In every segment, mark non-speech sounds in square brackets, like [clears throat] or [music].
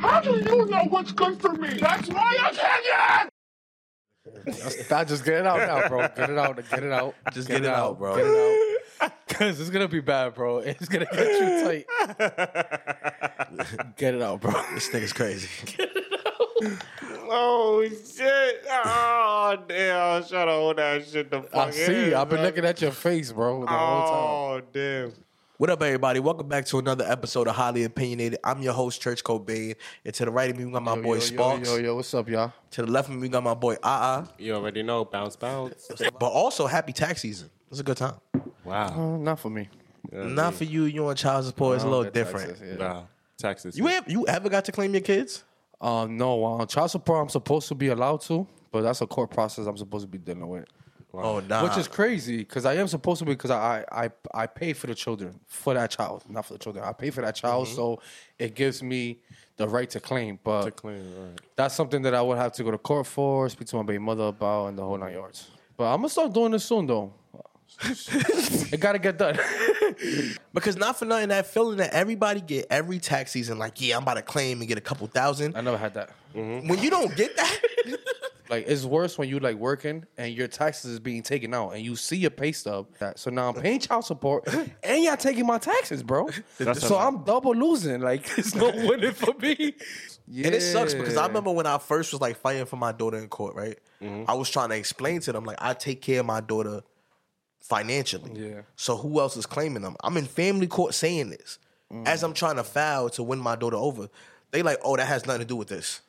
How do you know what's good for me? That's my opinion! Nah, just get it out now, bro. Get it out. Get it out. Just get it out, bro. Get it out. [laughs] Cause it's gonna be bad, bro. It's gonna get you tight. [laughs] get it out, bro. This nigga's crazy. [laughs] Oh shit! Oh damn! I should have hold that shit the fuck I see. in, I've been looking at your face, bro, the whole time. Oh damn! What up, everybody? Welcome back to another episode of Highly Opinionated. I'm your host, Church Cobain. And to the right of me, we got my boy yo, Sparks. Yo, yo, yo, what's up, y'all? To the left of me, we got my boy Ah You already know, bounce, bounce. But also, happy tax season. It's a good time. Wow. Uh, not for me. Not for you. You on child support. It's a little don't different. taxes, yeah. Wow. Texas. You ever, you ever got to claim your kids? Uh, no, uh, child support I'm supposed to be allowed to, but that's a court process I'm supposed to be dealing with. Oh, nah. Which is crazy because I am supposed to be because I, I I pay for the children for that child, not for the children. I pay for that child, mm-hmm. so it gives me the right to claim. But clean, right. that's something that I would have to go to court for, speak to my baby mother about, and the whole nine yards. But I'm gonna start doing this soon, though. [laughs] it gotta get done. [laughs] Because not for nothing, that feeling that everybody get every tax season, like, yeah, I'm about to claim and get a couple thousand. I never had that. When you don't get that, Like it's worse when you like working and your taxes is being taken out and you see your pay stub. That so now I'm paying child support [laughs] and y'all taking my taxes, bro. so I'm double losing. Like [laughs] it's no [laughs] winning for me. Yeah. And it sucks because I remember when I first was like fighting for my daughter in court, right? Mm-hmm. I was trying to explain to them like I take care of my daughter financially. Yeah. So who else is claiming them? I'm in family court saying this Mm. as I'm trying to file to win my daughter over. They like, oh, that has nothing to do with this.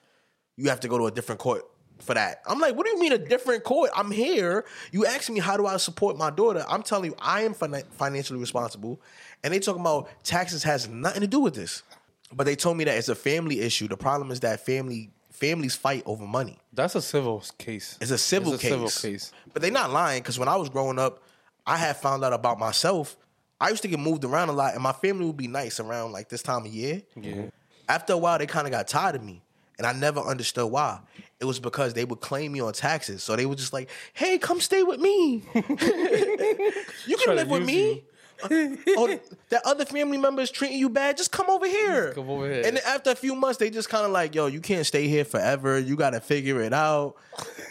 You have to go to a different court for that. I'm like, what do you mean a different court? I'm here. You ask me how do I support my daughter? I'm telling you, I am fin- financially responsible, and they talking about taxes has nothing to do with this. But they told me that it's a family issue. The problem is that family families fight over money. That's a civil case. It's a civil It's a case. civil case. But they're not lying because when I was growing up, I had found out about myself. I used to get moved around a lot, and my family would be nice around like this time of year. Yeah. After a while, they kind of got tired of me, and I never understood why. It was because they would claim me on taxes, so they were just like, "Hey, come stay with me. [laughs] you can Trying to live with use me." Uh, oh, that other family member is treating you bad. Just come over here. Come over here. And then after a few months, they just kind of like, "Yo, you can't stay here forever. You got to figure it out."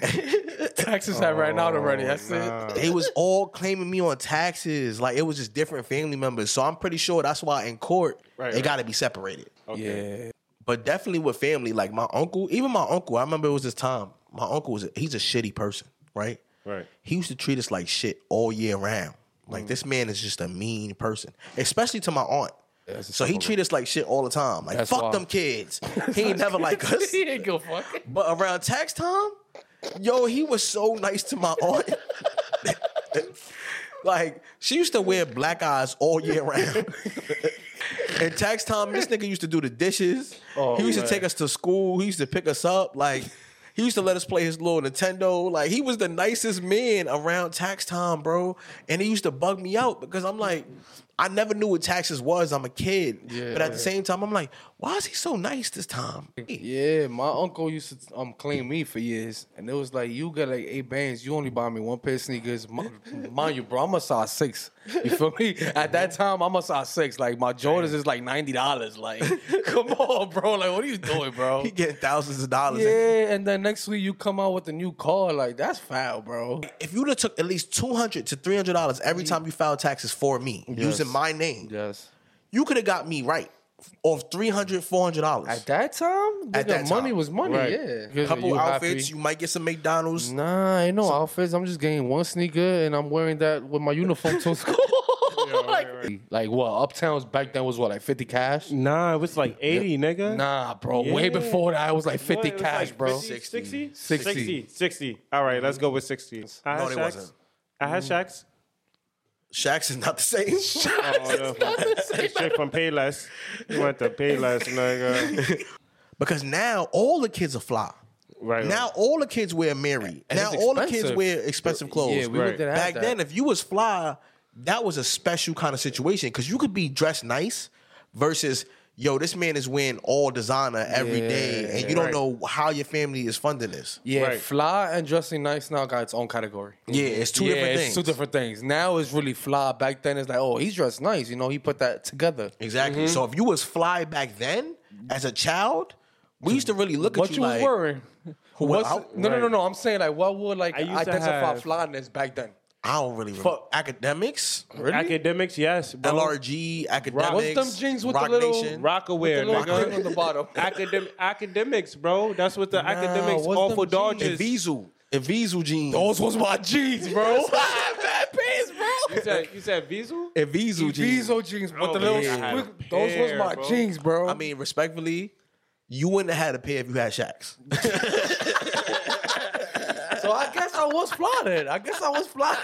[laughs] Taxes have ran out already. That's oh, it. they was all claiming me on taxes. Like it was just different family members. So I'm pretty sure that's why in court Right, they right. got to be separated. Yeah. But definitely with family, like my uncle, even my uncle. I remember it was this time. My uncle was a, he's a shitty person, right? Right. He used to treat us like shit all year round. Mm. Like this man is just a mean person, especially to my aunt. a so he treat us like shit all the time. Like That's fuck wild. them kids. He ain't never [laughs] like us. he ain't go fuck. But around tax time, yo, he was so nice to my aunt. [laughs] like she used to wear black eyes all year round. [laughs] [laughs] and tax time, this nigga used to do the dishes. Oh, he used man. to take us to school. He used to pick us up. Like he used to let us play his little Nintendo. Like he was the nicest man around tax time, bro. And he used to bug me out because I'm like, I never knew what taxes was. I'm a kid. Yeah. But at the same time, I'm like, why is he so nice this time? Yeah, my uncle used to um claim me for years, and it was like you got like eight bands, you only buy me one pair of sneakers. Mi- Mind you, bro, I'm a size six. You feel me? At that time, I'm a size six. Like my Jordans is like ninety dollars. Like, [laughs] come on, bro. Like, what are you doing, bro? He getting thousands of dollars. Yeah, and then next week you come out with a new car. Like, that's foul, bro. if you'd have took at least two hundred to three hundred dollars every time you filed taxes for me using my name, Yes. you could have got me right off 300 400 dollars. At that time, At nigga, that money time. was money. Right. Yeah. A couple You outfits, happy? you might get some McDonald's. Nah, ain't no outfits. I'm just getting one sneaker and I'm wearing that with my uniform to [laughs] school. [laughs] like, like what? Uptown's back then was what, like 50 cash? Nah, it was like 80, nigga. Nah, bro. Way Yeah. before that, it was like 50 What? It was cash, like bro. 50, 60. 60? 60. 60. 60. All right, let's go with 60. I No, had they Shaqs. wasn't. I had mm. Shaqs. Shaq's is not the same. [laughs] Oh, yeah. Shit from Payless. He went to Payless, nigga. [laughs] because now all the kids are fly. Right. Now all the kids wear Amiri. And now all the kids wear expensive clothes. Yeah, we Right. didn't Back that. then, if you was fly, that was a special kind of situation because you could be dressed nice versus yo, this man is wearing all designer every day, and you don't Right. know how your family is funding this. Yeah, Right. fly and dressing nice now got its own category. Yeah, it's two yeah, different it's things. two different things. Now it's really fly. Back then it's like, oh, he's dressed nice. You know, he put that together. Exactly. Mm-hmm. So if you was fly back then as a child, we used to really look What at you you, was like, wearing? Who What's- out? no, no, no, no. I'm saying like, what would like I used identify have- flyness back then? I don't really remember. Fuck. Akademiks, Really? Akademiks, yes, bro. LRG, Akademiks. What's them jeans with the little- Nation. Rocawear, With the little on the bottom. [laughs] Academ- Akademiks, bro. That's what the Akademiks what's awful them dodges. Evisu. Evisu jeans. Those was my jeans, bro. [laughs] Bad pants, bro. You said you said Visu? Evisu jeans. Viso jeans with oh, the little. think I had Those was my bro. jeans, bro. I mean, respectfully, you wouldn't have had a pair if you had Shaqs. [laughs] so I was fly. I guess I was fly.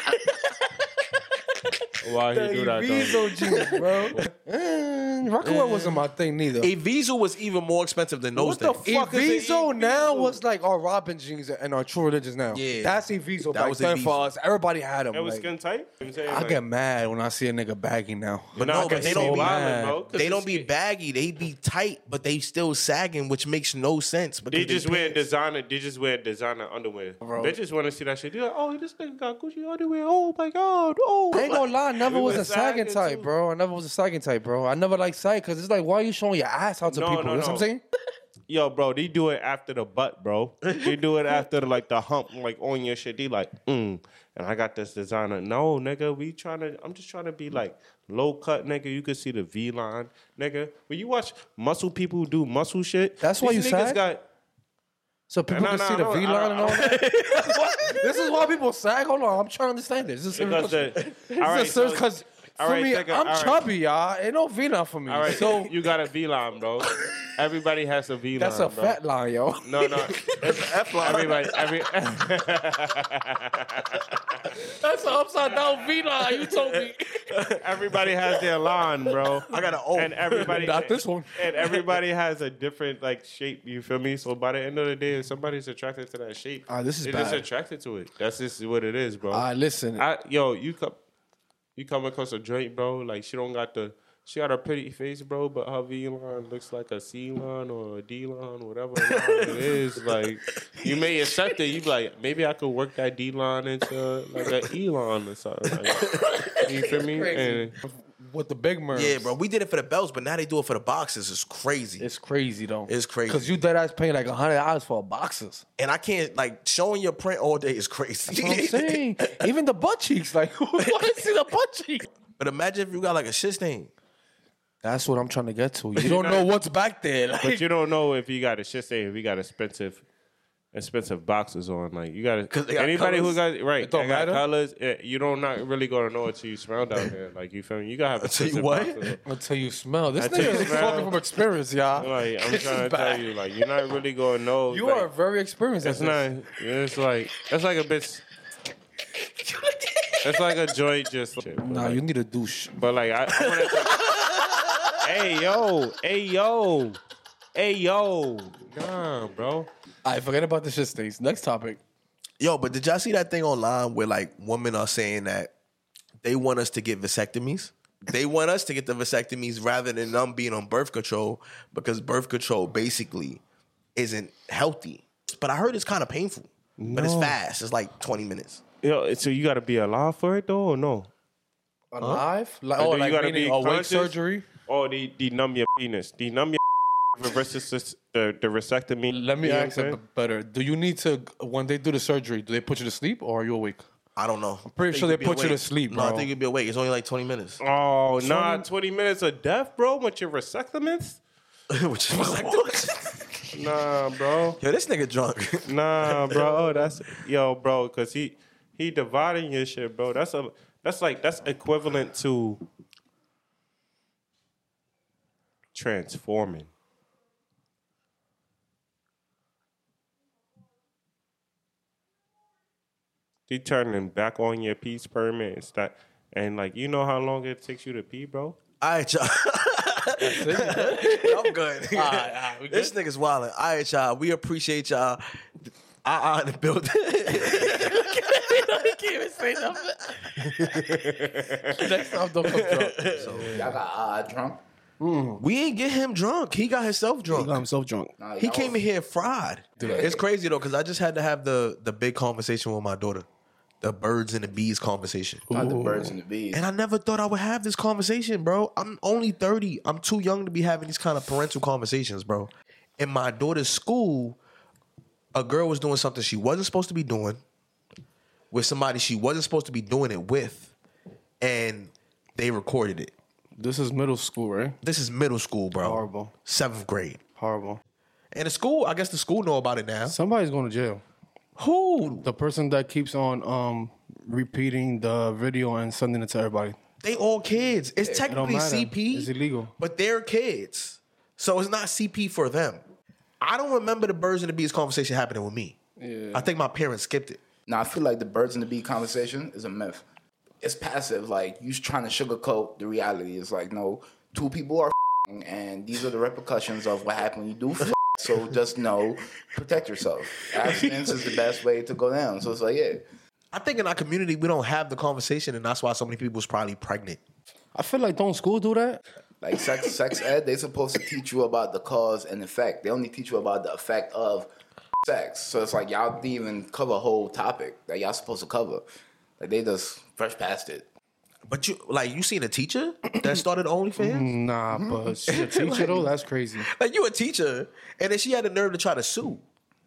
Why he do that though? Viso jeans, bro. [laughs] Rocawear wasn't my thing neither. A Evisu was even more expensive than those What the things. fuck is Eviso an now Eviso? was like our Robin jeans and our True Religions now. Yeah. that's Eviso That back was then Eviso. for us. Everybody had them. It was like, skin tight. I'm saying, I like, get mad when I see a nigga bagging now. But nah, no, I but they don't be violent, bro, 'cause they don't be baggy. They be tight, but they still sagging, which makes no sense. But They just wear designer. They just wear designer underwear. Bro. Bitches want to see that shit. They're like, oh, this nigga got Gucci underwear. Oh my god. Oh. I ain't gonna lie, I never We was was a sagging sagging, type, too. bro. I never was a sagging type, bro. I never like sag because it's like, why are you showing your ass out to No, people? no, you know what I'm saying? [laughs] Yo, bro, they do it after the butt, bro. They do it after like the hump, like on your shit. They like, mm, and I got this designer. No, nigga, we trying to. I'm just trying to be like low cut, nigga. You can see the V line, nigga. When you watch muscle people do muscle shit, That's why these you niggas sag? got. So people No, can no, see the V line and all that. [laughs] this is why people sag. Hold on, I'm trying to understand this. This is Because the, all right, so- because all right, me, take a- I'm all right. chubby, y'all. Ain't no V line for me. all right, so you got a V line, bro. Everybody has a V line. that's a bro. fat line, yo. No, no, it's F line. everybody. Every [laughs] That's an upside down V line. You told me. [laughs] everybody has their line, bro. I got an O. and everybody Not this one. and everybody has a different like shape. You feel me? So by the end of the day, if somebody's attracted to that shape, Ah, this is they're just attracted to it. That's just what it is, bro. All right, listen. I, yo, you come, you come across a joint, bro. Like she don't got the, she got a pretty face, bro, but her V line looks like a C line or a D line, whatever line it [laughs] is. Like you may accept it. You be like, maybe I could work that D line into like an E line or something. Like, you feel me? And with the big merms. Yeah, bro. We did it for the belts, but now they do it for the boxes. It's crazy. It's crazy though. It's crazy. because you dead ass paying like hundred dollars for boxes. and I can't like showing your print all day is crazy. You know what I'm saying? [laughs] Even the butt cheeks, like [laughs] who want to [laughs] see the butt cheeks? but imagine if you got like a shit stain. That's what I'm trying to get to. You don't know what's back there. Like, But you don't know if you got a shit say if you got expensive expensive boxes on. Like you gotta they got anybody who got right, It don't they got matter? colors. eh, you don't not really gonna know until you smell down there. Like you feel me? You gotta have [laughs] Until you what? boxes. [laughs] until you smell. This Until you nigga is smell. talking from experience, y'all. Like I'm This trying to is tell you, like you're not really gonna know. You like, are very experienced. It's this. not. It's like it's like a bit. It's like a joint just. Shit, but Nah, like, you need a douche. But like I, I wanna take- [laughs] hey yo, hey yo, hey yo, nah, bro. I forget about the shit stains. Next topic. Yo, but did y'all see that thing online where like women are saying that they want us to get vasectomies? They want us to get the vasectomies rather than them being on birth control because birth control basically isn't healthy. But I heard it's kind of painful. But it's No. fast. It's like 20 minutes. Yo, so you got to be alive for it though, or no? Alive? Like, oh, do you like gotta meaning be awake conscious? surgery? Or they, they numb your penis, they numb your versus this- the the vasectomy. Let me You know what ask I'm it saying? b- better. Do you need to when they do the surgery? Do they put you to sleep or are you awake? I don't know. I'm pretty sure they be put you to sleep, No, I bro. think you'd be awake. It's only like 20 minutes. Oh, nah, twenty minutes of death, bro, with your vasectomist. Which is vasectomy. Nah, bro. Yo, this nigga drunk. Nah, [laughs] bro. Oh, That's yo, bro, because he he dividing your shit, bro. That's a that's like that's equivalent to transforming. They turning back on your peace permit and start, and like you know how long it takes you to pee, bro. [laughs] All right, y'all. I'm good. we this nigga's wildin'. All right, y'all. We appreciate y'all. I in the building. [laughs] Can't even say nothing. Next time, don't come drunk. So y'all got uh, drunk. We ain't get him drunk. He got himself drunk. He drunk. got himself drunk. Nah, He y'all came in here fried. It's crazy though, because I just had to have the the big conversation with my daughter, the birds and the bees conversation. Not the birds and the bees. And I never thought I would have this conversation, bro. I'm only 30. I'm too young to be having these kind of parental conversations, bro. In my daughter's school, a girl was doing something she wasn't supposed to be doing with somebody she wasn't supposed to be doing it with, and they recorded it. This is middle school, right? This is middle school, bro. Horrible. Seventh grade. Horrible. And the school, I guess the school know about it now. Somebody's going to jail. Who? The person that keeps on um repeating the video and sending it to everybody. They all kids. It's technically don't. CP. It's illegal. But they're kids. So it's not CP for them. I don't remember the birds and the bees conversation happening with me. Yeah. I think my parents skipped it. Now I feel like the birds and the bee conversation is a myth. It's passive. Like you trying to sugarcoat the reality. It's like no, two people are f***ing, and these are the repercussions of what happened when you do. F- so just know, protect yourself. Abstinence is the best way to go down. So it's like yeah, I think in our community we don't have the conversation, and that's why so many people's probably pregnant. I feel like don't school do that? like sex, sex ed. They supposed to teach you about the cause and effect. They only teach you about the effect of sex. So it's like y'all didn't even cover a whole topic that y'all supposed to cover. Like they just fresh past it. But you like you seen a teacher that [clears throat] started OnlyFans? Nah, mm-hmm. but she a [laughs] teacher though. That's crazy. Like you a teacher, and then she had the nerve to try to sue,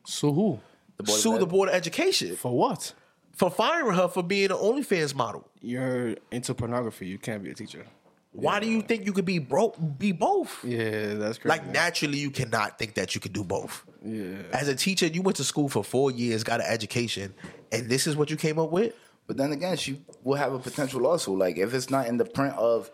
So who? The board sue ed. the board of education For what? for firing her for being an OnlyFans model. You're into pornography. You can't be a teacher. Why do you think you could be broke, be both? Yeah, that's crazy. Like naturally, you cannot think that you could do both. Yeah. As a teacher, you went to school for four years, got an education, and this is what you came up with. But then again, she will have a potential lawsuit. Like if it's not in the print of,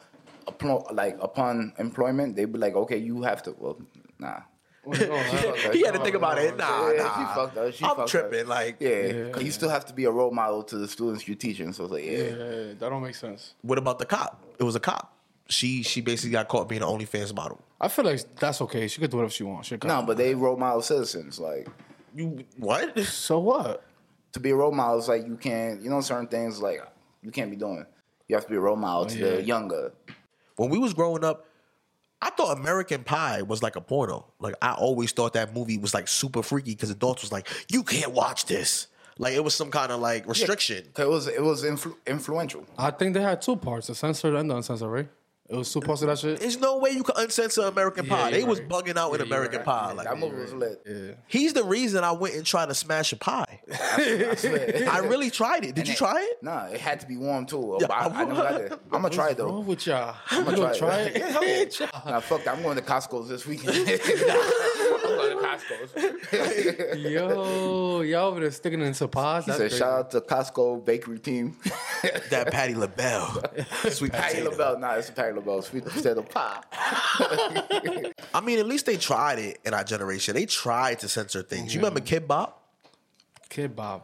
like upon employment, they'd be like, okay, you have to. Well, nah. [laughs] he had to think about it. Nah, Yeah, nah. she fucked up. She I'm fucked tripping. Up. Like, yeah, you still have to be a role model to the students you're teaching. So it's like, yeah, Yeah, that don't make sense. what about the cop? It was a cop. She she basically got caught being an OnlyFans model. I feel like that's okay. She could do whatever she wants. She no, but they role model citizens. Like You what? so what? To be a role model is like you can't, you know, certain things like you can't be doing. You have to be a role model to yeah. the younger. When we was growing up, I thought American Pie was like a porno. Like I always thought that movie was like super freaky because adults was like, you can't watch this. Like it was some kind of like restriction. 'Cause It was it was influ- influential. I think they had two parts: the censored and the uncensored, right? It was two parts of that shit. There's no way you could uncensor American Yeah, Pie. They you're was right. bugging out in Yeah, you're American right. Pie. Yeah, Like That movie was lit. Yeah. he's the reason I went and tried to smash a pie. [laughs] I really tried it. Did you try it? Nah, it had to be warm too. Yeah, I, I never got it. I'm gonna try it What's though. wrong with y'all? I'm gonna gonna try try it. [laughs] it? Nah, fuck that. I'm going to Costco's this weekend. [laughs] I'm going to Costco's. [laughs] Yo, y'all over there sticking into pies? He That's said, crazy. shout out to Costco bakery team. [laughs] That Patti LaBelle. [laughs] Sweet Patti potato. LaBelle. Nah, it's a Patti LaBelle. Sweet potato pie. I mean, at least they tried it in our generation. They tried to censor things. You remember mm. Kid Bop? Kid Bob.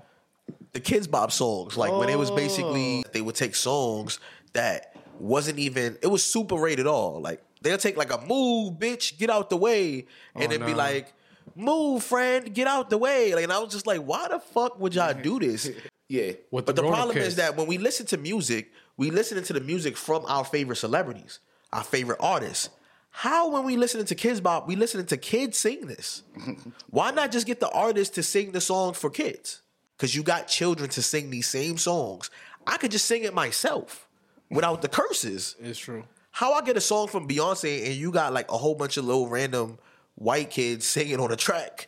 The Kidz Bop songs, like when it was Oh. basically they would take songs that wasn't even it was super rated all. Like they'll take like a move, bitch, get out the way, and Oh, then be no. like, move, friend, get out the way. Like, and I was just like, why the fuck would y'all do this? [laughs] Yeah. With But the grown-up problem kids. is that when we listen to music, we listening to the music from our favorite celebrities, our favorite artists. How when we listening to Kidz Bop, we listening to kids sing this? [laughs] Why not just get the artist to sing the song for kids? Because you got children to sing these same songs. I could just sing it myself without the curses. It's true. How I get a song from Beyonce and you got like a whole bunch of little random white kids singing on a track.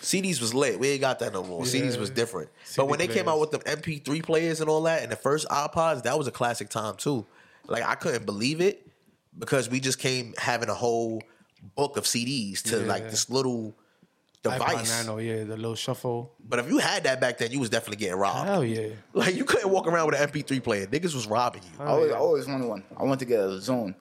CDs was lit. We ain't got that no more. CDs was different. but when they came out with the MP3 players and all that and the first iPods, that was a classic time too. Like I couldn't believe it because we just came having a whole book of CDs to Yeah. like this little device. iPod Nano, yeah, the little shuffle. But if you had that back then, you was definitely getting robbed. Hell yeah. Like you couldn't walk around with an MP3 player. Niggas was robbing you. I always, I always wanted one. I wanted to get a Zune.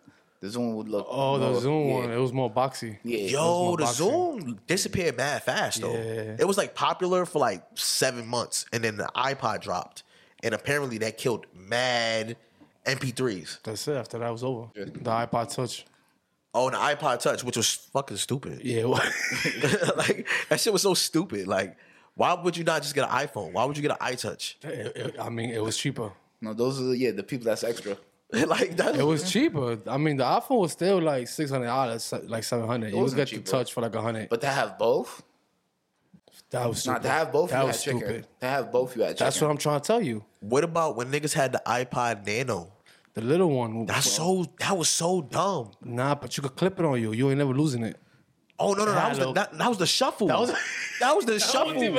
The Zune would look. Oh, the Zune yeah. one. It was more boxy. Yeah. Yo, the boxing. Zune disappeared mad fast though. Yeah. It was like popular for like seven months, and then the iPod dropped, and apparently that killed mad MP3s. That's it. After that was over. The iPod Touch. Oh, and the iPod Touch, which was fucking stupid. Yeah. it [laughs] like that shit was so stupid. Like, why would you not just get an iPhone? Why would you get an iTouch? It- it- I mean, it was cheaper. No, those are the, yeah the people that's extra. [laughs] like that. It was cheaper. I mean, the iPhone was still like six hundred ah, dollars, like seven hundred. You would wasn't get cheap, the touch for like a hundred. But to have both, That was stupid. not to have both, That you was had chicken. stupid. To have both, you had chicken. That's what I'm trying to tell you. What about when niggas had the iPod Nano? The little one. That's so. That was so dumb. Nah, but you could clip it on you. You ain't never losing it. Oh no no that was the that, that was the shuffle. That was- [laughs] that was the [laughs] shuffle. even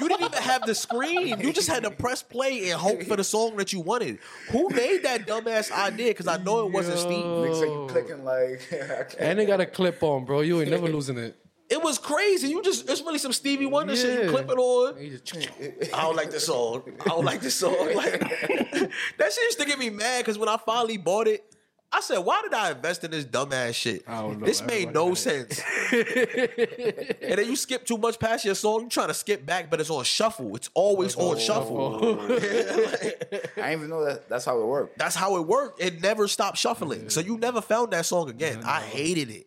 you didn't even have the screen. You just had to press play and hope for the song that you wanted. Who made that dumbass idea? Because I know it wasn't Steve. Niggas say you clicking like. [laughs] And they got a clip on, bro. You ain't never losing it. It was crazy. You just it's really some Stevie Wonder shit. You clip it on. Just- I don't like this song. I don't like this song. Like, that shit used to get me mad because when I finally bought it, I said, "Why did I invest in this dumbass shit? I don't know. This made no sense." [laughs] and then you skip too much past your song. You trying to skip back, but it's on shuffle. It's always on shuffle. [laughs] I didn't even know that. That's how it worked. That's how it worked. It never stopped shuffling. So you never found that song again. I hated it.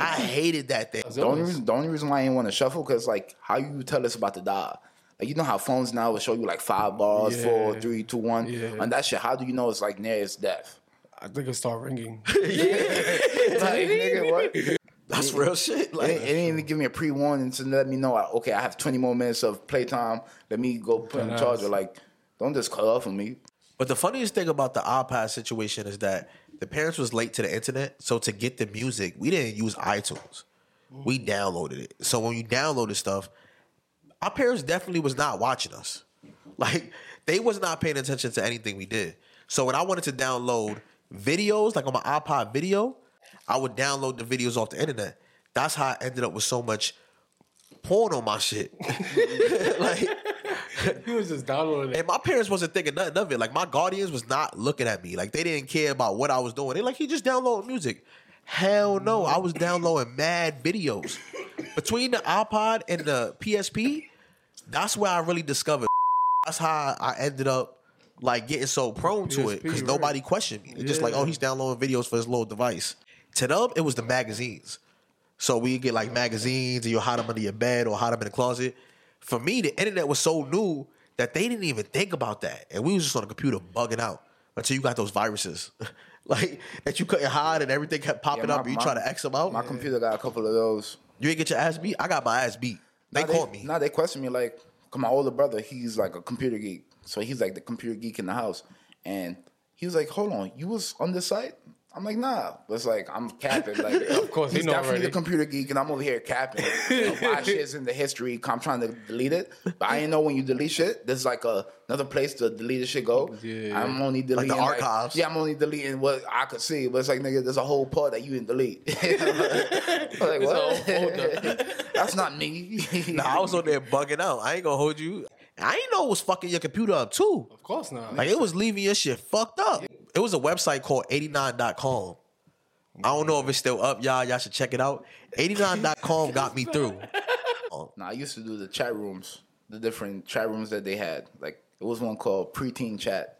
I hated that thing. The only reason, the only reason why I didn't want to shuffle because like how you tell us about the die. Like you know how phones now will show you like five bars, Yeah. four, three, two, one, Yeah. and that shit. How do you know it's like near its death? I think it started ringing. [laughs] [laughs] like, nigga, what? It, That's real shit. it Like didn't even give me a pre warning to let me know. Okay, I have twenty more minutes of playtime. Let me go put in the Nice. charger. Like, don't just cut off on me. But the funniest thing about the iPad situation is that the parents was late to the internet, so to get the music, we didn't use iTunes. We downloaded it. So when you downloaded stuff, our parents definitely was not watching us. [laughs] Like they was not paying attention to anything we did. So when I wanted to download videos, like on my iPod video, I would download the videos off the internet. That's how I ended up with so much porn on my shit. [laughs] like [laughs] he was just downloading it. and my parents wasn't thinking nothing of it. Like my guardians was not looking at me. Like they didn't care about what I was doing. They like he just downloaded music. Hell no, I was downloading mad videos. Between the iPod and the PSP, that's where I really discovered. That's how I ended up like getting so prone to it because PSP, nobody questioned me. It's just like, oh, he's downloading videos for his little device. To them, it was the magazines. So we get like magazines and you hide them under your bed or hide them in the closet. For me, the internet was so new that they didn't even think about that. And we was just on the computer bugging out until you got those viruses. [laughs] like that you couldn't hide and everything kept popping Yeah, up my- and you my- try to X them out. My computer got a couple of those. you didn't get your ass beat? I got my ass beat. They Now called me. Now they question me like, cause my older brother, he's like a computer geek, so he's like the computer geek in the house, and he was like, "Hold on, you was on this site?" I'm like, "Nah," but it's like I'm capping. Like, [laughs] of course, he he's know definitely already. the computer geek, and I'm over here capping. [laughs] You know, my shit's in the history. I'm trying to delete it, but I didn't know when you delete shit, there's like a, another place to delete the shit go. Yeah. I'm only deleting the archives. yeah, I'm only deleting what I could see, but it's like, nigga, there's a whole part that you didn't delete. I'm [laughs] like, what? That's not me. Nah, I was on there bugging out. I ain't gonna hold you. I ain't know it was fucking your computer up too. Of course not. Like it was leaving your shit fucked up. It was a website called 89.com. I don't know if it's still up, y'all. Y'all should check it out. 89.com [laughs] got me through. [laughs] Um, no, I used to do the chat rooms, the different chat rooms that they had. Like it was one called preteen chat,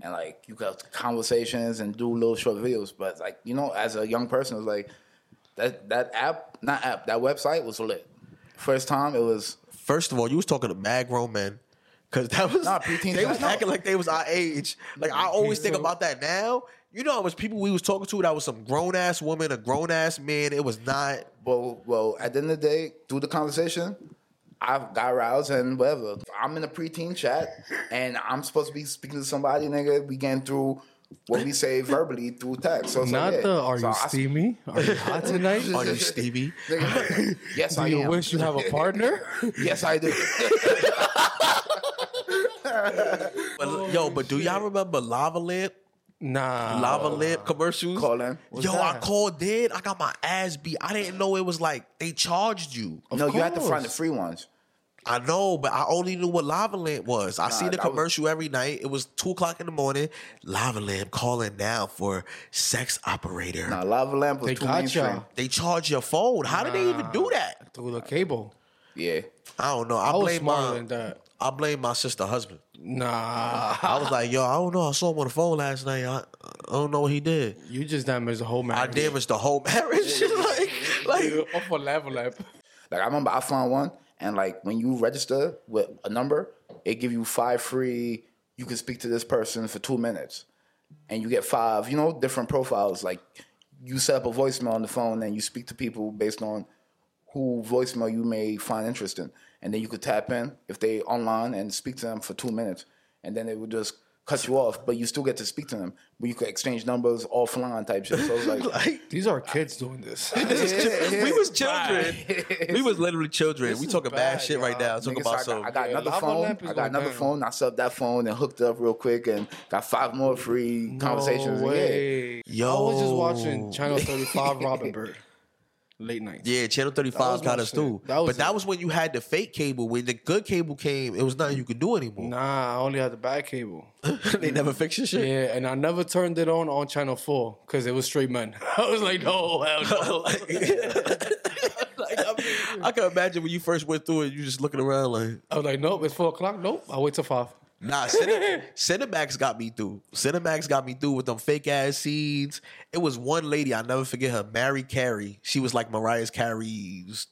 and like you got conversations and do little short videos. But like you know, as a young person, it was like that that app, not app, that website was lit. First time it was First of all, you was talking to mad grown men. Cause that was Nah, preteen they was acting like they was our age. Like I always think about that now. You know, it was people we was talking to that was some grown ass woman, a grown ass man. It was not well, well. At the end of the day, through the conversation, I've got aroused and whatever. I'm in a preteen chat, and I'm supposed to be speaking to somebody, nigga. We getting through what we say verbally through text. So it's not like, yeah. the are So you I- steamy? Are you hot tonight? [laughs] Are you Stevie? Nigga, yes, Do I you am. wish you have a partner? [laughs] Yes, I do. [laughs] But, yo, but do y'all remember Lava Lamp? Nah. Lava Lip commercials? Call in. Yo, I called did. I got my ass beat. I didn't know it was like they charged you. no, you have to find the free ones. I know, but I only knew what Lava Lamp was. I see the that was- commercial every night. It was two o'clock in the morning. Lava Lamp calling now for sex operator. Nah, Lava Lamp was They too got mainstream. ya. They charge your phone. How did they even do that? Through the cable. Yeah. I don't know. I, I was blame smarter my than that. I blame my sister husband. Nah. I was like, yo, I don't know. I saw him on the phone last night. I, I don't know what he did. You just damaged the whole marriage. I marriage. damaged the whole marriage. [laughs] like, like Off a level lamp. Like I remember I found one, and like when you register with a number, it give you five free. You can speak to this person for two minutes, and you get five, you know, different profiles. Like you set up a voicemail on the phone and you speak to people based on who voicemail you may find interesting, and then you could tap in if they online and speak to them for two minutes, and then they would just cut you off, but you still get to speak to them. But you could exchange numbers offline type shit. So it's like, [laughs] Like These are kids doing this. [laughs] we was children. [laughs] we was literally children. This we is talking bad, bad, shit right y'all. now. Talking Nigga, so about I some. got, I got Yeah, another phone. I got another down. phone. I subbed that phone and hooked up real quick and got five more free conversations. No and yeah. way. Yo. I was just watching Channel 35 Robin Byrd. Late nights. Yeah, Channel 35 was got us through. That but that was when you had the fake cable. When the good cable came, it was nothing you could do anymore. Nah, I only had the bad cable. [laughs] they never fixed your shit. Yeah, and I never turned it on on Channel 4 because it was straight men. [laughs] I was like, no, hell no. like, [laughs] like, I, mean, I can imagine when you first went through it, you just looking around like, I was like, nope, it's 4 o'clock. Nope, I'll wait till 5. Nah, Cine- Cinemax got me through. Cinemax got me through with them fake ass scenes. It was one lady, I'll never forget her, Mary Carey. She was like Mariah Carey's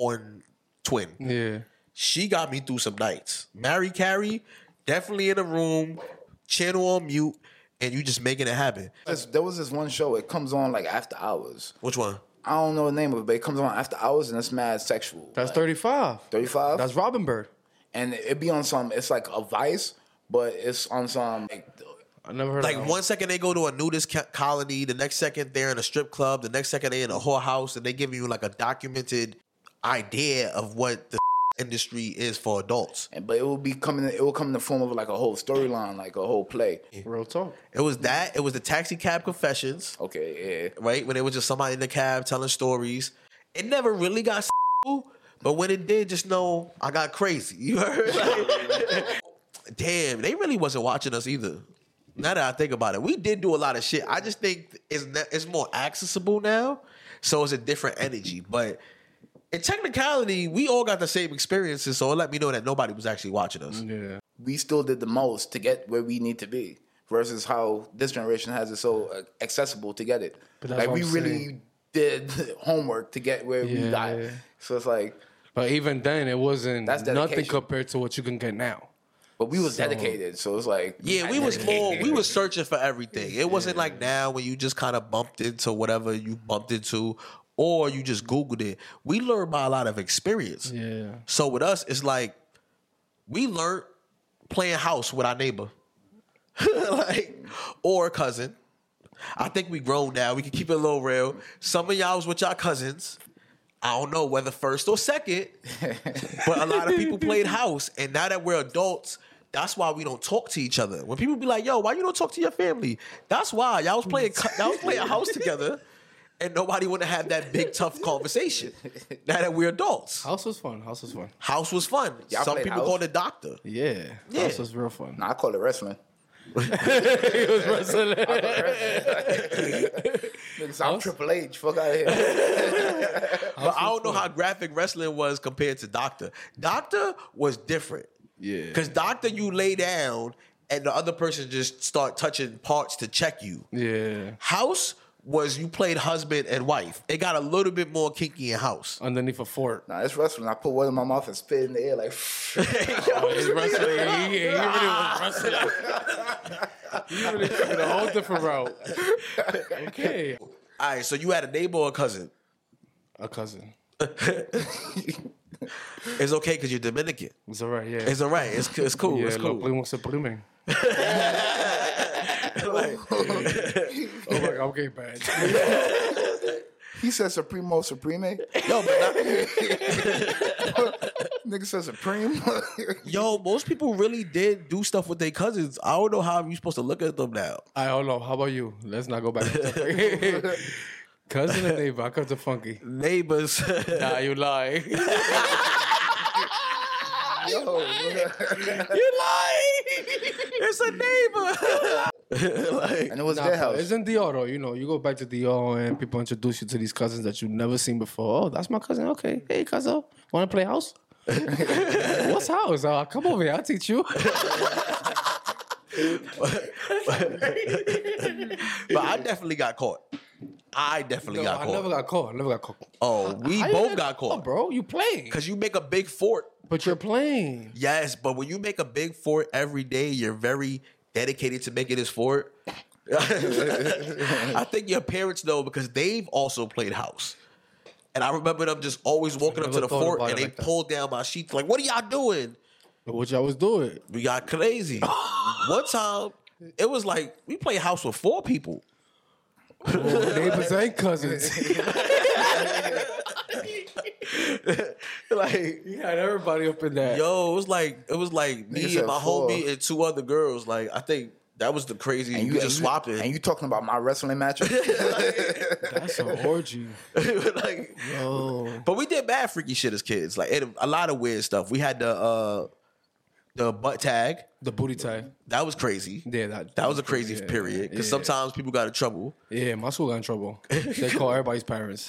on twin. Yeah. She got me through some nights. Mary Carey, definitely in a room, channel on mute, and you just making it happen. There's- There was this one show. It comes on like after hours. Which one? I don't know the name of it, but it comes on after hours and it's mad sexual. That's 35. 35? That's Robin Byrd. And it be on some, it's like a vice, but it's on some, like, I never heard Like of that one second they go to a nudist co- colony, the next second they're in a strip club, the next second they're in a whorehouse, and they give you like a documented idea of what the [laughs] industry is for adults. and, but it will be coming, it will come in the form of like a whole storyline, like a whole play. Real talk. It was that. It was the taxi cab confessions, Okay, yeah. right? When it was just somebody in the cab telling stories. It never really got [laughs] sexual, but when it did, just know I got crazy. You heard? Like, [laughs] damn, they really wasn't watching us either. Now that I think about it, we did do a lot of shit. I just think it's it's more accessible now, so it's a different energy. But in technicality, we all got the same experiences, so it let me know that nobody was actually watching us. Yeah. we still did the most to get where we need to be versus how this generation has it so uh, accessible to get it. But like we I'm really saying. did [laughs] homework to get where we Yeah. got. So it's like, But even then, it wasn't That's nothing dedication. compared to what you can get now. but we was So- dedicated. So it's like, Yeah, we was more we was searching for everything. It wasn't like now when you just kind of bumped into whatever you bumped into or you just googled it. We learned by a lot of experience. Yeah. So with us it's like we learned playing house with our neighbor. [laughs] like or a cousin. I think we grown now. We can keep it a little real. Some of y'all was with y'all cousins. I don't know whether first or second, but a lot of people [laughs] played house, and now that we're adults, that's why we don't talk to each other. When people be like, "Yo, why you don't talk to your family?" That's why y'all was playing y'all was playing house together, and nobody want to have that big tough conversation. Now that we're adults, House was fun. House was fun. house was fun. Y'all Some people house? call it doctor. Yeah. Yeah. House was real fun. Nah, I call it wrestling. [laughs] it was wrestling. [laughs] Niggas, I'm Triple H. Fuck out of here. [laughs] But I don't know how graphic wrestling was compared to Doctor. Doctor was different. Yeah. Because Doctor, you lay down and the other person just start touching parts to check you. yeah. House was you played husband and wife. It got a little bit more kinky in house. Underneath a fort. nah, it's wrestling. I put one in my mouth and spit in the air like. [laughs] [laughs] He's wrestling. He, he really was wrestling. [laughs] he really took a whole different route. Okay. All right, so you had a neighbor or a cousin. A cousin. It's okay because you're Dominican. It's all right. Yeah. It's all right. It's, it's cool. yeah, it's lo cool. primo se primen. Oh my god, I'm getting bad. [laughs] He said Supremo Supreme. Yo, but not, [laughs] [laughs] nigga said Supreme. Yo, most people really did do stuff with their cousins. I don't know how you're supposed to look at them now. I don't know. How about you? Let's not go back. to that. Cousin and neighbor. I come to funky. Neighbors. Nah, you lie. Yo, you lying. It's a neighbor. [laughs] like, and it was Nah, their house. It's in Dior though. You know, you go back to Dior and people introduce you to these cousins that you've never seen before. Oh, that's my cousin. Okay. Hey, cousin. Want to play house? [laughs] What's house? Uh, come over here. I'll teach you. [laughs] but I definitely got caught. I definitely No, got I caught. I never got caught. I never got caught. oh, we How you both get got caught. bro. You playing. Because you make a big fort. But you're playing. Yes, but when you make a big fort every day, you're very dedicated to making this fort. [laughs] I think your parents know because they've also played house. And I remember them just always walking up to the fort and they like that. pulled down my sheets like, "What are y'all doing?" What y'all was doing? We got crazy. [laughs] One time, it was like we played house with four people. Oh, neighbors and cousins. [laughs] [laughs] like, you had everybody up in that. yo, it was like it was like me and my four. homie and two other girls. Like, I think that was the crazy. And you, you just and swapped it. And you talking about my wrestling matches? [laughs] [laughs] That's an orgy. like, Oh, But we did bad freaky shit as kids. Like and a lot of weird stuff. We had the uh the butt tag. the booty tie. That was crazy. Yeah, that That was a crazy yeah, period. Because yeah. sometimes people got in trouble. Yeah, my school got in trouble. They call everybody's parents.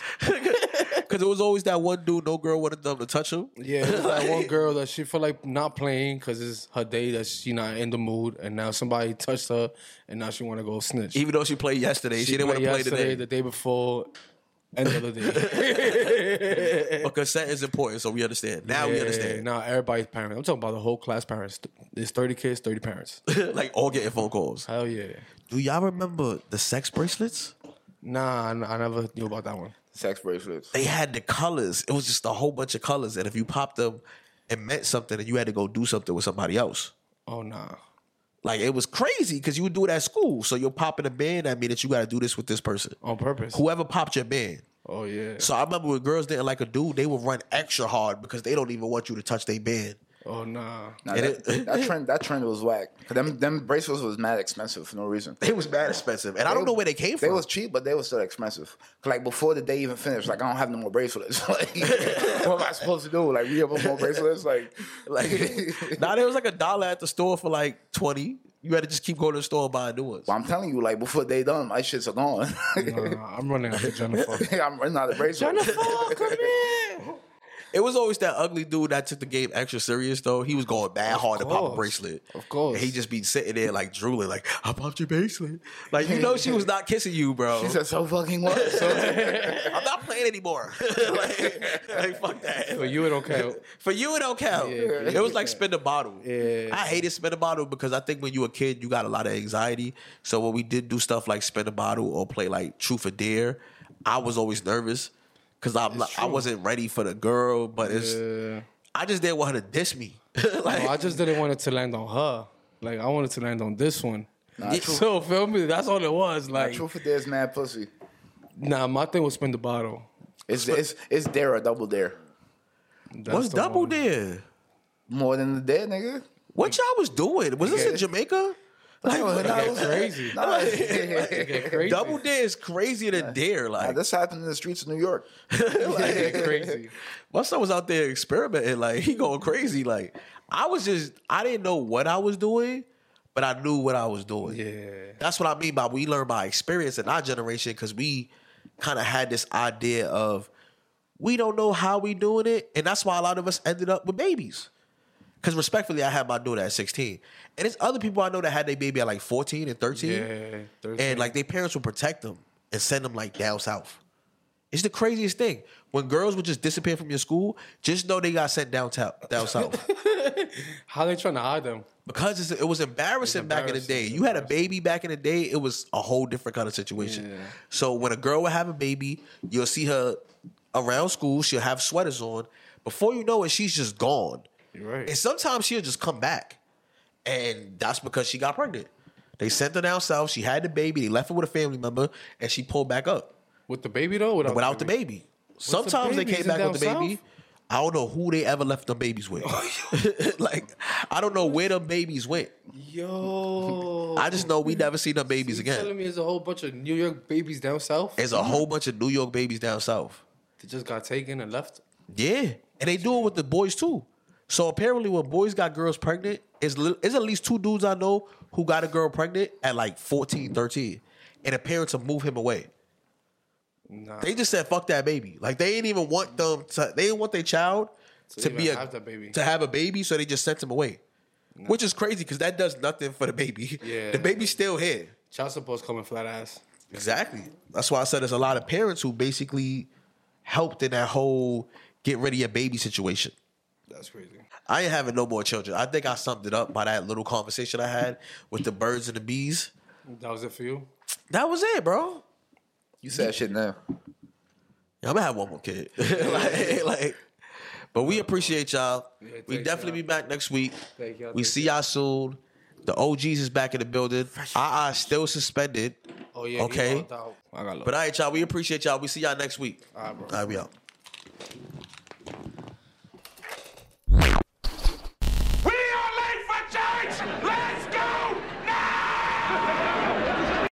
Because it was always that one dude, no girl wanted them to touch him. Yeah, it was that one [laughs] girl that she felt like not playing because it's her day that she not in the mood, and now somebody touched her, and now she want to go snitch. Even though she played yesterday, she, didn't want to play today. the day before, and the other day. [laughs] But consent is important, so we understand. Now we understand. Now everybody's parents. I'm talking about the whole class parents. There's 30 kids, 30 parents. [laughs] like all getting phone calls. Hell yeah. Do y'all remember the sex bracelets? Nah, I never knew about that one. Sex bracelets. They had the colors. It was just a whole bunch of colors. And if you popped them, it meant something and you had to go do something with somebody else. Oh nah. Like it was crazy because you would do it at school. So you're popping a band. That mean that you got to do this with this person. On purpose. Whoever popped your band. Oh yeah. So I remember when girls didn't like a dude, they would run extra hard because they don't even want you to touch their band. Oh nah. Nah, that, it- [laughs] that trend that trend was whack. 'Cause them them bracelets was mad expensive for no reason. They was mad expensive, and I don't know where they came from. They was cheap, but they was still expensive. 'Cause, Like before the day even finished, like I don't have no more bracelets. [laughs] like, [laughs] what am I supposed to do? Like we have more bracelets? Like, like, now there was like a dollar at the store for like twenty. You had to just keep going to the store and buying new ones. well, I'm telling you, like before they done, my shits are gone. Nah, I'm running after Jennifer. I'm running out of bracelets. come here. It was always that ugly dude that took the game extra serious though. He was going bad hard to pop a bracelet. Of course. And he just be sitting there like drooling, like, I popped your bracelet. Like, you know she was not kissing you, bro. She said, "So fucking what?" So, [laughs] I'm not playing anymore. [laughs] like, like, fuck that. For you, it don't count. [laughs] For you, it don't count. Yeah, it was like spin a bottle. Yeah. I hated spin a bottle because I think when you a kid, you got a lot of anxiety. So when we did do stuff like spin a bottle or play like truth or dare, I was always nervous because I'm like, I wasn't ready for the girl, but it's Yeah. I just didn't want her to diss me. like, [laughs] No, I just didn't want it to land on her. Like I wanted to land on this one. Nah, [laughs] true. so feel me? That's all it was. Like, truth or dare's mad pussy. nah, my thing was spin the bottle. It's it's it's dare or double dare. That's what's the double one. dare? More than the dare, nigga. What y'all was doing? Was this in Yeah. Jamaica? [laughs] Like, nah, Get crazy. [laughs] nah, Get crazy. Double dare is crazier than dare. nah, Like, this happened in the streets of New York. [laughs] Get crazy. My son was out there experimenting, like he going crazy. Like I was just, I didn't know what I was doing, but I knew what I was doing. Yeah. That's what I mean by we learn by experience in our generation because we kind of had this idea of we don't know how we doing it, and that's why a lot of us ended up with babies. Because respectfully, I had my daughter at 16, and there's other people I know that had their baby at like 14 and 13, Yeah. 13. and like their parents would protect them and send them like down south. It's the craziest thing. When girls would just disappear from your school, just know they got sent downtown, down [laughs] south. How they trying to hide them? because it's, it was embarrassing back in the day. You had a baby back in the day, it was a whole different kind of situation. Yeah. So when a girl would have a baby, you'll see her around school. She'll have sweaters on. Before you know it, she's just gone. Right. And sometimes she'll just come back, and that's because she got pregnant. They sent her down south. She had the baby. They left her with a family member, and she pulled back up With the baby though? Without, without the baby. the Sometimes they baby? came back with the baby. south? I don't know who they ever left them babies with. Oh, [laughs] like I don't know where them babies went. Yo. I just know we never see them babies You again. telling me there's a whole bunch of New York babies down south? There's a whole bunch of New York babies down south. They just got taken and left. Yeah, and they do it with the boys too. So apparently, when boys got girls pregnant, it's, li- it's at least two dudes I know who got a girl pregnant at like 14, 13. And the parents will move him away. Nah. They just said, fuck that baby. Like they didn't even want them to, they didn't want their child to be a, have baby. to have a baby, so they just sent him away. Which is crazy because that does nothing for the baby. Yeah. The baby's still here. Child support's coming flat ass. Exactly. That's why I said there's a lot of parents who basically helped in that whole get rid of your baby situation. That's crazy. I ain't having no more children. I think I summed it up by that little conversation I had with the birds and the bees. That was it for you. That was it, bro. You said shit now. Yeah, I'm gonna have one more kid. [laughs] like, like, but we appreciate y'all. Yeah, we definitely y'all. be back next week. Thank y'all, we thank see y'all soon. The OGs is back in the building. I still suspended. Oh yeah. Okay. logged. I got But all right, y'all. We appreciate y'all. We see y'all next week. All right, bro. All right, we out.